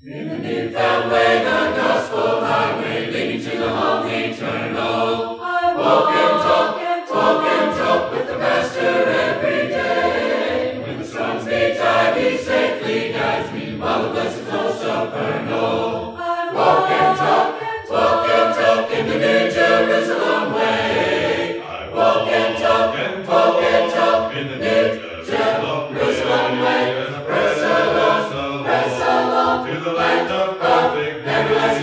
In newfound way, the gospel highway leading to the home eternal. I Walk and talk, walk and talk with the Master every day. When the storms be tide, he safely guides me while the blessings flow supernal. I Walk and talk, walk and talk in the New Jerusalem way. I Walk and talk, walk and talk in the New Jerusalem way.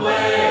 away.